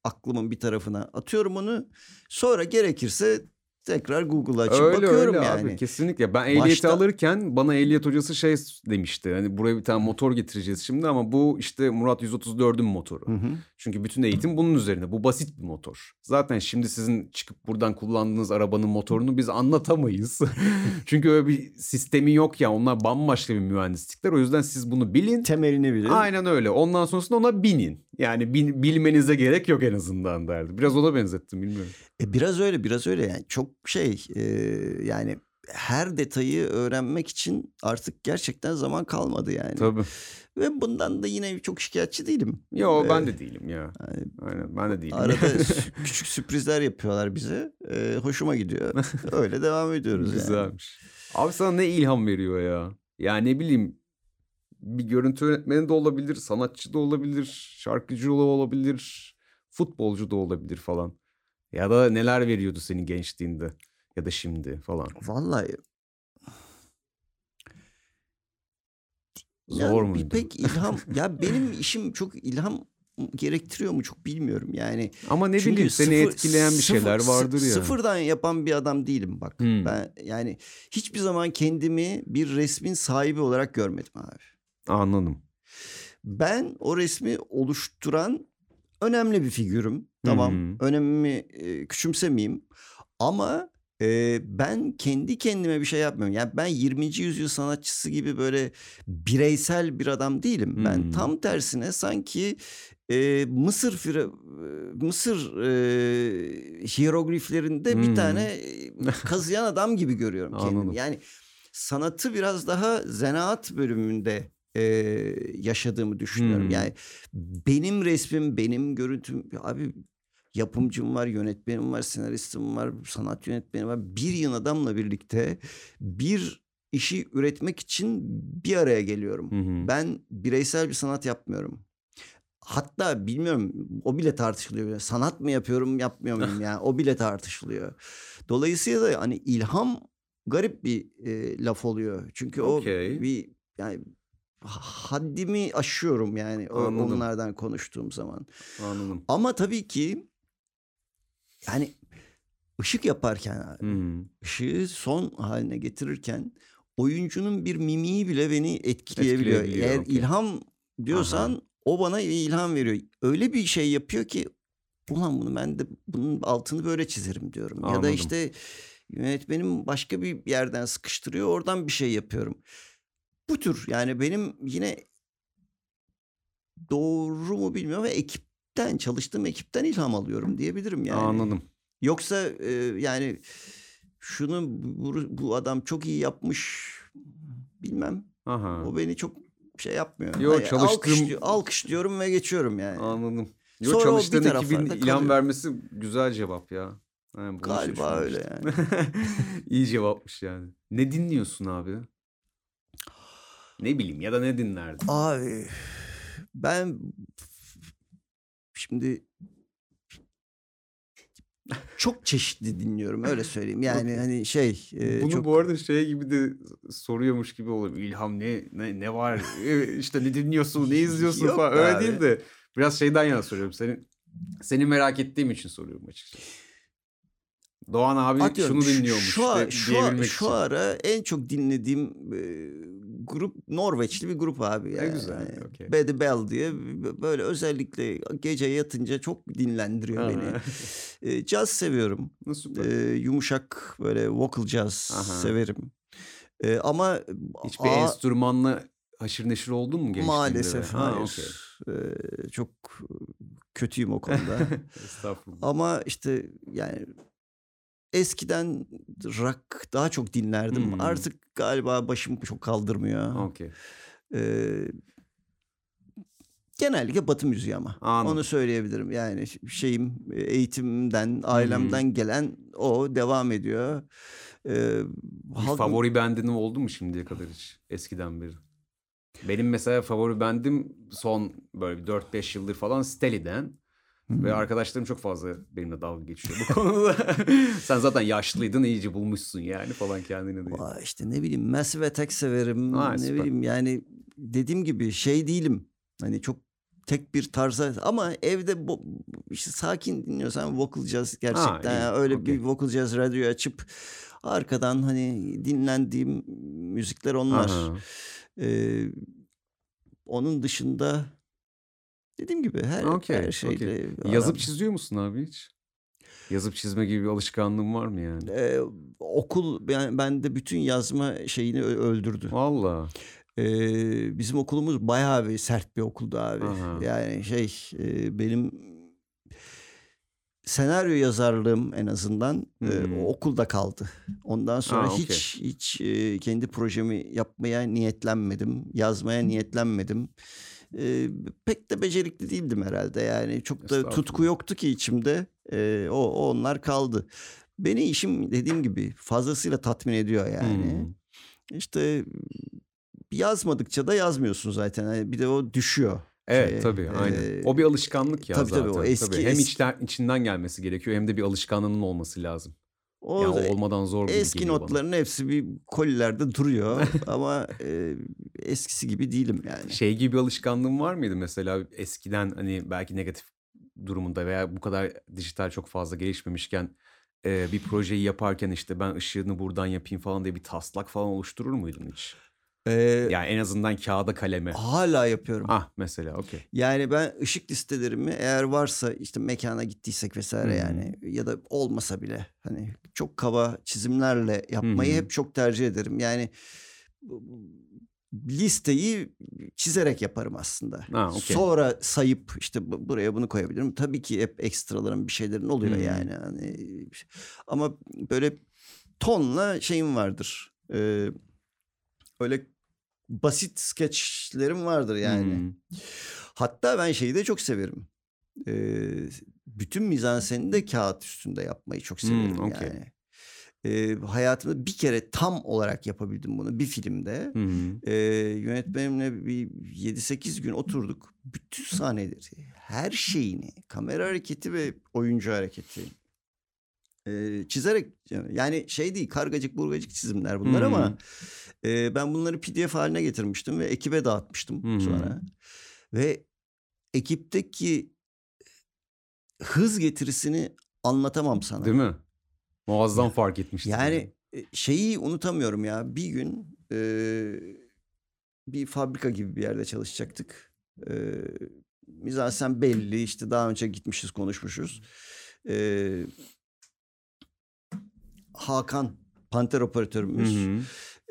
aklımın bir tarafına atıyorum onu. Sonra gerekirse tekrar Google'a açıp öyle bakıyorum öyle yani. abi kesinlikle. Ben ehliyeti Başta- alırken bana ehliyet hocası şey demişti. Hani buraya bir tane motor getireceğiz şimdi ama bu işte Murat 134'ün motoru. Hı hı. Çünkü bütün eğitim bunun üzerine. Bu basit bir motor. Zaten şimdi sizin çıkıp buradan kullandığınız arabanın motorunu biz anlatamayız. Çünkü öyle bir sistemi yok ya. Onlar bambaşka bir mühendislikler. O yüzden siz bunu bilin. Temelini bilin. Aynen öyle. Ondan sonrasında ona binin. Yani bin- bilmenize gerek yok en azından derdi. Biraz ona benzettim bilmiyorum. E, biraz öyle biraz öyle yani çok şey e, yani her detayı öğrenmek için artık gerçekten zaman kalmadı yani. Tabii. Ve bundan da yine çok şikayetçi değilim. Yo Ee, ben de değilim ya. yani Aynen ben de değilim. arada küçük sürprizler yapıyorlar bize. E, hoşuma gidiyor. Öyle devam ediyoruz yani. Güzelmiş. Abi sana ne ilham veriyor ya? Ya ne bileyim bir görüntü yönetmeni de olabilir, sanatçı da olabilir, şarkıcı da olabilir, futbolcu da olabilir falan. Ya da neler veriyordu senin gençliğinde ya da şimdi falan. Vallahi Zor yani muydu? pek ilham ya benim işim çok ilham gerektiriyor mu çok bilmiyorum yani. Ama ne bileyim seni sıfır- etkileyen bir şeyler vardır ya. Sıfırdan yapan bir adam değilim bak. Hmm. Ben yani hiçbir zaman kendimi bir resmin sahibi olarak görmedim abi. Anladım. Ben o resmi oluşturan önemli bir figürüm. Tamam. Hmm. Önemimi e, küçümsemeyeyim. Ama e, ben kendi kendime bir şey yapmıyorum. Yani ben 20. yüzyıl sanatçısı gibi böyle bireysel bir adam değilim. Ben Hmm. tam tersine sanki e, Mısır fire, Mısır e, hierogliflerinde bir Hmm. tane e, kazıyan adam gibi görüyorum kendimi. Yani sanatı biraz daha zanaat bölümünde e, yaşadığımı düşünüyorum. Hmm. Yani benim resmim, benim görüntüm abi yapımcım var, yönetmenim var, senaristim var, sanat yönetmenim var. Bir yığın adamla birlikte bir işi üretmek için bir araya geliyorum. Hı hı. Ben bireysel bir sanat yapmıyorum. Hatta bilmiyorum o bile tartışılıyor. Sanat mı yapıyorum yapmıyor muyum yani o bile tartışılıyor. Dolayısıyla da hani ilham garip bir e, laf oluyor. Çünkü Okey. o bir yani haddimi aşıyorum yani Anladım. onlardan konuştuğum zaman. Anladım. Ama tabii ki yani ışık yaparken hı. ışığı son haline getirirken oyuncunun bir mimiği bile beni etkileyebiliyor. Etkileyebiliyor, Eğer okey. ilham diyorsan Aha. o bana ilham veriyor. Öyle bir şey yapıyor ki ulan bunu ben de bunun altını böyle çizerim diyorum. Ya da Anladım. işte yönetmenim başka bir yerden sıkıştırıyor oradan bir şey yapıyorum. Bu tür yani benim yine doğru mu bilmiyorum ve ekipten çalıştığım ekipten ilham alıyorum diyebilirim yani. Anladım. Yoksa e, yani şunu bu, bu adam çok iyi yapmış bilmem. Aha. O beni çok şey yapmıyor. Yo, Hani çalıştığım- alkışlı- alkışlıyorum ve geçiyorum yani. Anladım. Yo, Sonra çalıştığın ekibin ilham kalıyor. vermesi güzel cevap ya. Hiç Galiba öyle düşünmemiştim. İyi cevapmış yani. Ne dinliyorsun abi? Ne bileyim ya da ne dinlerdin? Abi ben şimdi çok çeşitli dinliyorum öyle söyleyeyim. Yani hani şey e, Bunu çok bu arada şey gibi de soruyormuş gibi oluyor. İlham ne ne, ne var? E, işte ne dinliyorsun, ne izliyorsun Yok falan. be Öyle abi. değil de biraz şeyden yana soruyorum. Seni seni merak ettiğim için soruyorum açıkçası. Doğan abi Atıyorum, şunu şu- dinliyormuş Şu, de- şu, şu için. ara en çok dinlediğim e, grup Norveçli bir grup abi. Ne Yani. güzel, Yani okey. Bad Bell diye böyle özellikle gece yatınca çok dinlendiriyor Ha. beni. E, caz seviyorum. Süper. E, yumuşak böyle vocal jazz Aha. severim. E, ama Hiçbir a- enstrümanla haşır neşir oldun mu gençliğinde? maalesef de? Ha, hayır. okey. E, çok kötüyüm o konuda. Estağfurullah. Ama işte yani eskiden rock daha çok dinlerdim. Hmm. Artık galiba başım çok kaldırmıyor. Okey. Ee, genellikle Batı müziği ama. Anladım. Onu söyleyebilirim. Yani şeyim eğitimden, ailemden gelen o devam ediyor. Ee, halk- favori bendin oldu mu şimdiye kadar hiç? Eskiden beri. Benim mesela favori bendim son böyle bir 4-5 yıldır falan Steli'den. Ve arkadaşlarım çok fazla benimle dalga geçiyor bu konuda. Sen zaten yaşlıydın iyice bulmuşsun yani falan kendini diye. Vay işte ne bileyim Massive Attack severim. Ha, ne süper. bileyim yani dediğim gibi şey değilim. Hani çok tek bir tarza ama evde bo- işte sakin dinliyorsan vocal jazz gerçekten iyi, ya öyle okey. bir vocal jazz radyoyu açıp arkadan hani dinlendiğim müzikler onlar. Aha. Ee, onun dışında dediğim gibi her, Okey, her şeyle Yazıp aram- çiziyor musun abi hiç? Yazıp çizme gibi bir alışkanlığın var mı yani? Ee, okul ben bende bütün yazma şeyini öldürdü. Valla. Ee, bizim okulumuz bayağı bir sert bir okuldu abi. Aha. Yani şey e, benim senaryo yazarlığım en azından e, Hmm. okulda kaldı. Ondan sonra Ha, okey. hiç hiç e, kendi projemi yapmaya niyetlenmedim, yazmaya niyetlenmedim. E, pek de becerikli değildim herhalde yani çok da tutku yoktu ki içimde. E, o, o onlar kaldı. Beni işim dediğim gibi fazlasıyla tatmin ediyor yani. Hmm. İşte yazmadıkça da yazmıyorsun zaten. Hani bir de o düşüyor. Evet Şeye, tabii aynen. e, O bir alışkanlık ya tabii, zaten. tabii, o eski- Hem eski- içten, içinden gelmesi gerekiyor hem de bir alışkanlığının olması lazım. O ya olmadan zor eski geliyor bana. notların hepsi bir kolilerde duruyor ama e, eskisi gibi değilim yani. Şey gibi bir alışkanlığın var mıydı mesela eskiden hani belki negatif durumunda veya bu kadar dijital çok fazla gelişmemişken e, bir projeyi yaparken işte ben ışığını buradan yapayım falan diye bir taslak falan oluşturur muydun hiç? Ee, Yani en azından kağıda kaleme. hala yapıyorum. Ah mesela okey. Yani ben ışık listelerimi eğer varsa işte mekana gittiysek vesaire hı. yani ya da olmasa bile hani çok kaba çizimlerle yapmayı hı. hep çok tercih ederim. Yani listeyi çizerek yaparım aslında. Ha, okey. Sonra sayıp işte bu- buraya bunu koyabilirim. Tabii ki hep ekstraların bir şeylerin oluyor Hı. yani. Hani ama böyle tonla şeyim vardır. Ee, öyle basit skeçlerim vardır yani. Hmm. Hatta ben şeyi de çok severim. Ee, bütün mizanseni de kağıt üstünde yapmayı çok severim Hmm, okey. yani. e, hayatımda bir kere tam olarak yapabildim bunu bir filmde. Hı hı. E, yönetmenimle bir 7-8 gün oturduk. Bütün sahneleri, her şeyini, kamera hareketi ve oyuncu hareketi e, çizerek yani şey değil kargacık burgacık çizimler bunlar hı. ama e, ben bunları pdf haline getirmiştim ve ekibe dağıtmıştım hı. sonra. Ve ekipteki hız getirisini anlatamam sana. Değil mi? Muazzam fark etmiştim. Yani e, şeyi unutamıyorum ya. Bir gün e, bir fabrika gibi bir yerde çalışacaktık. E, mizansen belli işte daha önce gitmişiz konuşmuşuz. E, Hakan Panter Hı operatörümüz. hı.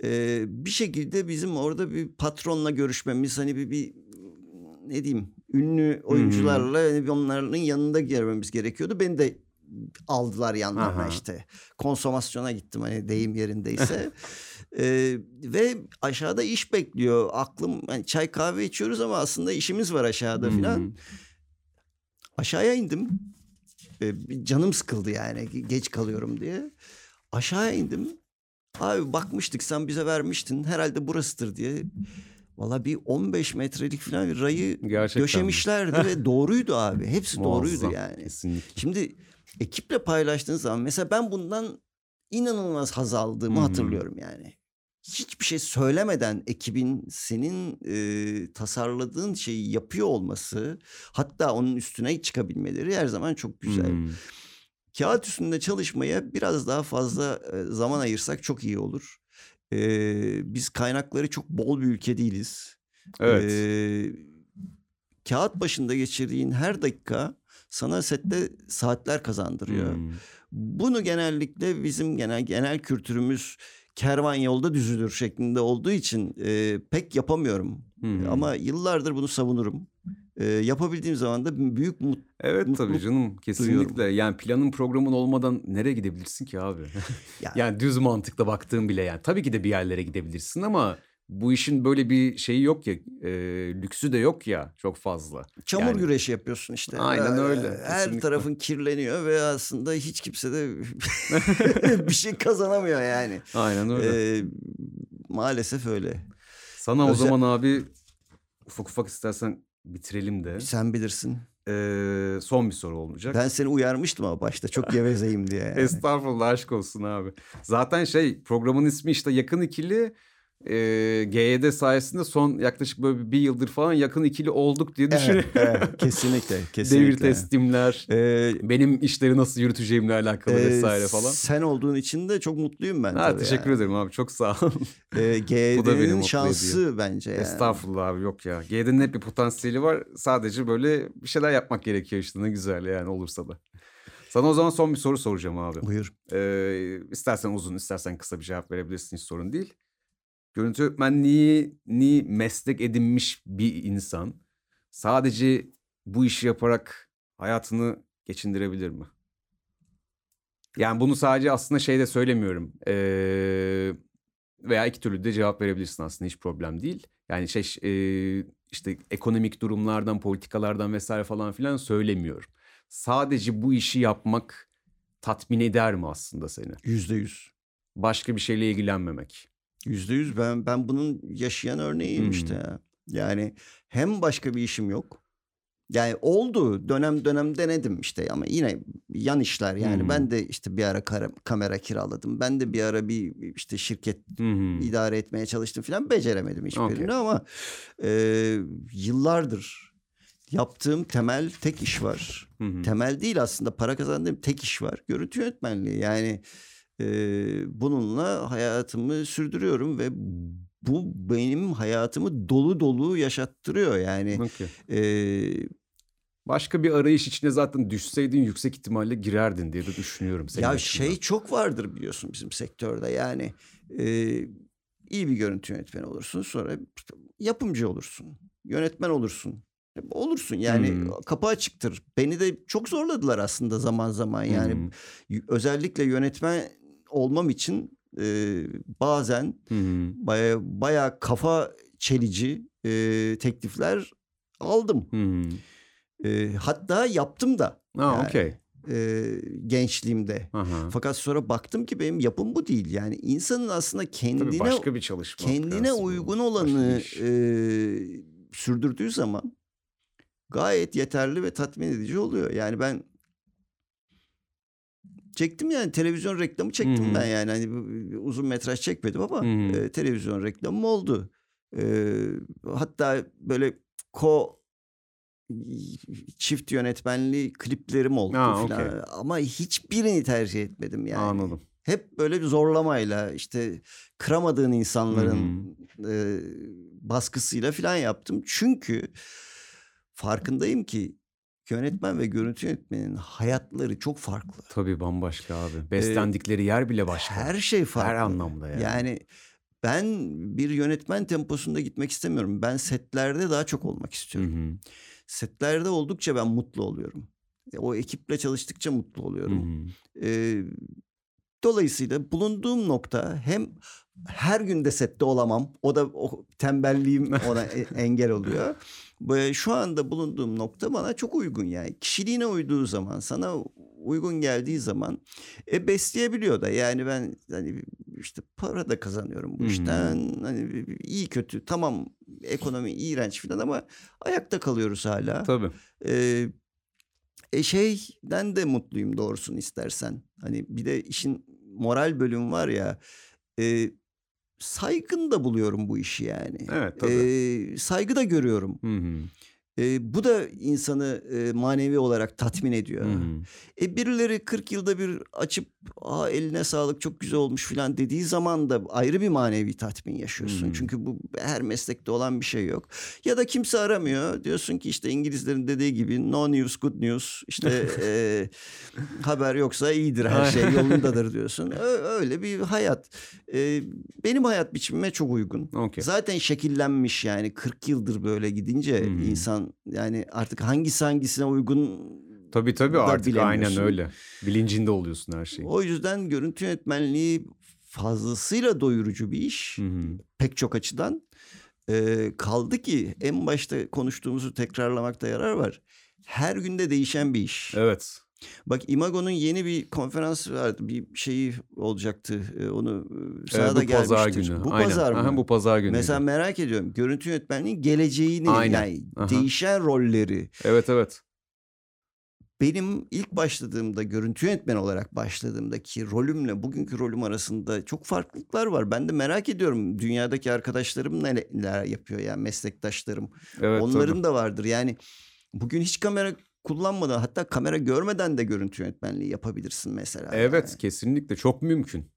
E, bir şekilde bizim orada bir patronla görüşmemiz hani bir, bir ne diyeyim ünlü oyuncularla bir onların yanında gelmemiz gerekiyordu. Beni de aldılar yanlarına Aha. işte. Konsomasyona gittim hani deyim yerindeyse. Ee, ve aşağıda iş bekliyor. Aklım hani çay kahve içiyoruz ama aslında işimiz var aşağıda Hı hı. filan. Aşağıya indim. Ee, canım sıkıldı yani ge- geç kalıyorum diye. Aşağıya indim. Abi bakmıştık sen bize vermiştin. Herhalde burasıdır diye. Valla bir 15 metrelik falan bir rayı Gerçekten. mi? döşemişlerdi ve doğruydu abi. Hepsi doğruydu Muazzam, yani. Kesinlikle. Şimdi ekiple paylaştığın zaman mesela ben bundan inanılmaz haz aldığımı Hı hı. hatırlıyorum yani. Hiçbir şey söylemeden ekibin senin e, tasarladığın şeyi yapıyor olması hatta onun üstüne çıkabilmeleri her zaman çok güzel. Hı. Kağıt üstünde çalışmaya biraz daha fazla zaman ayırsak çok iyi olur. E, biz kaynakları çok bol bir ülke değiliz. Evet. Ee, kağıt başında geçirdiğin her dakika sana sette saatler kazandırıyor. Hı. Bunu genellikle bizim genel genel kültürümüz kervan yolda düzülür şeklinde olduğu için e, pek yapamıyorum. Hı. Ama yıllardır bunu savunurum. E, yapabildiğim zaman da büyük mut Evet tabii mutluluk canım kesinlikle. Yani planın programın olmadan nereye gidebilirsin ki abi? Ya- yani düz mantıkla baktığın bile yani. Tabii ki de bir yerlere gidebilirsin ama bu işin böyle bir şeyi yok ya, e, lüksü de yok ya çok fazla. çamur Yani- güreşi yapıyorsun işte. Aynen Ee, öyle, Her kesinlikle. tarafın kirleniyor ve aslında hiç kimse de bir şey kazanamıyor yani. Aynen öyle. Ee, maalesef öyle. Sana o özel- zaman abi ufak ufak istersen bitirelim de. Sen bilirsin. E, son bir soru olacak. Ben seni uyarmıştım ama başta çok gevezeyim diye. Yani. Estağfurullah aşk olsun abi. Zaten şey programın ismi işte Yakın İkili. E, GYD sayesinde son yaklaşık böyle bir yıldır falan yakın ikili olduk diye Evet, düşünüyorum. evet, kesinlikle, kesinlikle. Devir teslimler, Ee, benim işleri nasıl yürüteceğimle alakalı e, vesaire falan. Sen olduğun için de çok mutluyum ben. Ha, teşekkür yani. ederim abi çok sağ ol. Ee, mutlu şansı bence yani. Estağfurullah abi yok ya. GYD'nin hep bir potansiyeli var. Sadece böyle bir şeyler yapmak gerekiyor işte ne güzel yani olursa da. Sana o zaman son bir soru soracağım abi. Buyur. Ee, istersen uzun istersen kısa bir cevap verebilirsin hiç sorun değil. Görüntü öğretmenliğini meslek edinmiş bir insan sadece bu işi yaparak hayatını geçindirebilir mi? Yani bunu sadece aslında şeyde söylemiyorum. Ee, veya iki türlü de cevap verebilirsin aslında hiç problem değil. Yani şey e, işte ekonomik durumlardan, politikalardan vesaire falan filan söylemiyorum. Sadece bu işi yapmak tatmin eder mi aslında seni? Yüzde yüz. Başka bir şeyle ilgilenmemek. Yüzde yüz. Ben, ben bunun yaşayan örneğiyim Hmm. işte ya. Yani hem başka bir işim yok. Yani oldu dönem dönem denedim işte ama yine yan işler yani Hmm. ben de işte bir ara kara- kamera kiraladım. Ben de bir ara bir işte şirket hı. idare etmeye çalıştım falan beceremedim hiçbirini Okey. ama e, yıllardır yaptığım temel tek iş var. Hı. Temel değil aslında para kazandığım tek iş var. Görüntü yönetmenliği yani e, bununla hayatımı sürdürüyorum ve bu benim hayatımı dolu dolu yaşattırıyor yani. Okey. E, Başka bir arayış içine zaten düşseydin yüksek ihtimalle girerdin diye de düşünüyorum. Senin ya açından. şey çok vardır biliyorsun bizim sektörde yani e, iyi bir görüntü yönetmeni olursun sonra yapımcı olursun yönetmen olursun olursun yani Hmm. kapı açıktır beni de çok zorladılar aslında zaman zaman yani y- özellikle yönetmen olmam için e, bazen hı. baya, bayağı kafa çelici e, teklifler aldım hı. E, hatta yaptım da Aa Yani. okey. e, gençliğimde. Aha. Fakat sonra baktım ki benim yapım bu değil. Yani insanın aslında kendine Tabii başka bir çalışma. kendine uygun olanı e, sürdürdüğü zaman gayet yeterli ve tatmin edici oluyor. Yani ben çektim yani televizyon reklamı çektim Hı hı. ben yani hani uzun metraj çekmedim ama e, televizyon reklamım oldu. E, hatta böyle ko çift yönetmenli kliplerim oldu Ha, falan. okey. Ama hiçbirini tercih etmedim yani. Anladım. Hep böyle bir zorlamayla işte kıramadığın insanların e, baskısıyla falan yaptım. Çünkü farkındayım ki yönetmen ve görüntü yönetmenin hayatları çok farklı. Tabii bambaşka abi. Beslendikleri yer bile başka. Her şey farklı. Her anlamda yani. Yani ben bir yönetmen temposunda gitmek istemiyorum. Ben setlerde daha çok olmak Hı istiyorum. hı. Setlerde oldukça ben mutlu oluyorum. E, O ekiple çalıştıkça mutlu Hı oluyorum. hı. Ee, dolayısıyla bulunduğum nokta hem her gün de sette olamam. O da o tembelliğim ona e- engel oluyor. Ve şu anda bulunduğum nokta bana çok uygun yani. Kişiliğine uyduğu zaman, sana uygun geldiği zaman e, besleyebiliyor da. Yani ben hani işte para da kazanıyorum bu Hı hı. işten. Hani iyi kötü tamam ekonomi iğrenç falan ama ayakta kalıyoruz hala. Tabii. Ee, e şeyden de mutluyum doğrusunu istersen. Hani bir de işin moral bölümü var ya. E, saygın da buluyorum bu işi yani. Evet tabii. E, saygı da görüyorum. Hı hı. E, bu da insanı e, manevi olarak tatmin ediyor. Hı. E birileri 40 yılda bir açıp Aa, eline sağlık çok güzel olmuş falan dediği zaman da ayrı bir manevi tatmin yaşıyorsun. Hmm. Çünkü bu her meslekte olan bir şey yok. Ya da kimse aramıyor. Diyorsun ki işte İngilizlerin dediği gibi no news good news. İşte e, haber yoksa iyidir her şey yolundadır diyorsun. Öyle bir hayat. E, benim hayat biçimime çok uygun. Okey. Zaten şekillenmiş yani 40 yıldır böyle gidince Hmm. insan yani artık hangisi hangisine uygun Tabii tabii artık aynen öyle. Bilincinde oluyorsun her şeyin. O yüzden görüntü yönetmenliği fazlasıyla doyurucu bir iş. Hı hı. Pek çok açıdan. Ee, kaldı ki en başta konuştuğumuzu tekrarlamakta yarar var. Her günde değişen bir iş. Evet. Bak Imago'nun yeni bir konferans vardı. Bir şeyi olacaktı. Ee, onu e, sana Evet, da bu pazar gelmiştir. günü. Bu Aynen. pazar mı? Aha, bu pazar günü. Mesela merak ediyorum. Görüntü yönetmenliğinin geleceğini Aynen. yani Aha. değişen rolleri. Evet evet. Benim ilk başladığımda görüntü yönetmeni olarak başladığımdaki rolümle bugünkü rolüm arasında çok farklılıklar var. Ben de merak ediyorum dünyadaki arkadaşlarım neler yapıyor yani meslektaşlarım. Evet Onların tabii. da vardır. Yani bugün hiç kamera kullanmadan hatta kamera görmeden de görüntü yönetmenliği yapabilirsin mesela. Evet yani. kesinlikle çok mümkün.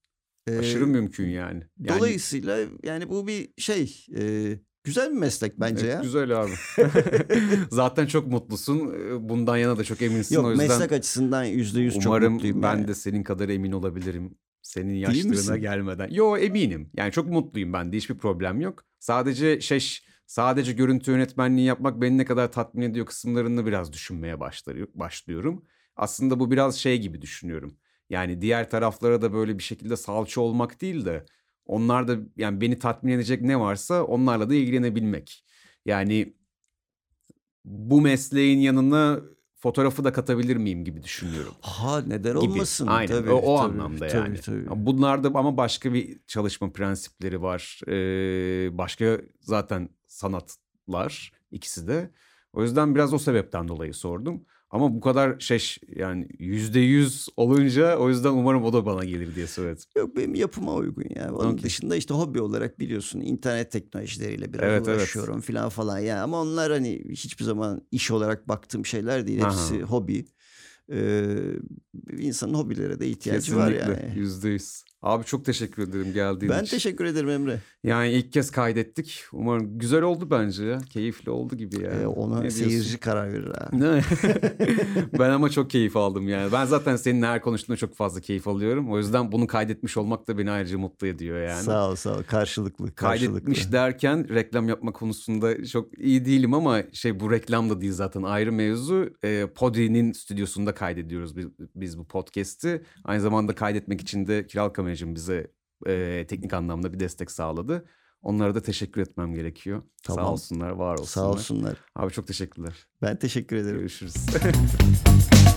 Ee, Aşırı mümkün yani. yani Dolayısıyla yani bu bir şey e, güzel bir meslek bence evet, ya. Güzel abi. Zaten çok mutlusun. Bundan yana da çok eminsin. Yok o yüzden meslek açısından yüzde yüz çok umarım mutluyum. ben yani. de senin kadar emin olabilirim. Senin yaşlarına gelmeden. Yo eminim. Yani çok mutluyum ben de hiçbir problem yok. Sadece şey sadece görüntü yönetmenliği yapmak beni ne kadar tatmin ediyor kısımlarını biraz düşünmeye başlıyorum. Aslında bu biraz şey gibi düşünüyorum. Yani diğer taraflara da böyle bir şekilde salça olmak değil de onlar da yani beni tatmin edecek ne varsa onlarla da ilgilenebilmek. Yani bu mesleğin yanına fotoğrafı da katabilir miyim gibi düşünüyorum. Ha neden Gibi. olmasın? Aynen Tabii, o, o tabii, anlamda tabii, yani. tabii. Bunlarda ama başka bir çalışma prensipleri var. Ee, başka zaten sanatlar ikisi de. O yüzden biraz o sebepten dolayı sordum. Ama bu kadar şey yani yüzde yüz olunca o yüzden umarım o da bana gelir diye söyledim. Yok benim yapıma uygun ya. Onun Okey. dışında işte hobi olarak biliyorsun internet teknolojileriyle biraz Evet, evet. uğraşıyorum falan falan ya. Ama onlar hani hiçbir zaman iş olarak baktığım şeyler değil. Aha. Hepsi hobi. Ee, insanın hobilere de ihtiyacı var Kesinlikle yani. yüzde yüz. Abi çok teşekkür ederim geldiğin Ben için. teşekkür ederim Emre. Yani ilk kez kaydettik. Umarım güzel oldu bence ya. Keyifli oldu gibi ya. Ee, ona Ne diyorsun? seyirci karar verir ha. Ben ama çok keyif aldım yani. Ben zaten seninle her konuştuğumda çok fazla keyif alıyorum. O yüzden bunu kaydetmiş olmak da beni ayrıca mutlu ediyor yani. Sağ ol sağ ol. Karşılıklı. karşılıklı. Kaydetmiş derken reklam yapma konusunda çok iyi değilim ama şey bu reklam da değil zaten ayrı mevzu. E, Podi'nin stüdyosunda kaydediyoruz biz, biz bu podcast'i. Aynı zamanda kaydetmek için de Kiral Kameracığım bize e, teknik anlamda bir destek sağladı. Onlara da teşekkür etmem gerekiyor. Sağ Tamam. olsunlar, var olsunlar. Sağ olsunlar. Abi çok teşekkürler. Ben teşekkür ederim. Görüşürüz.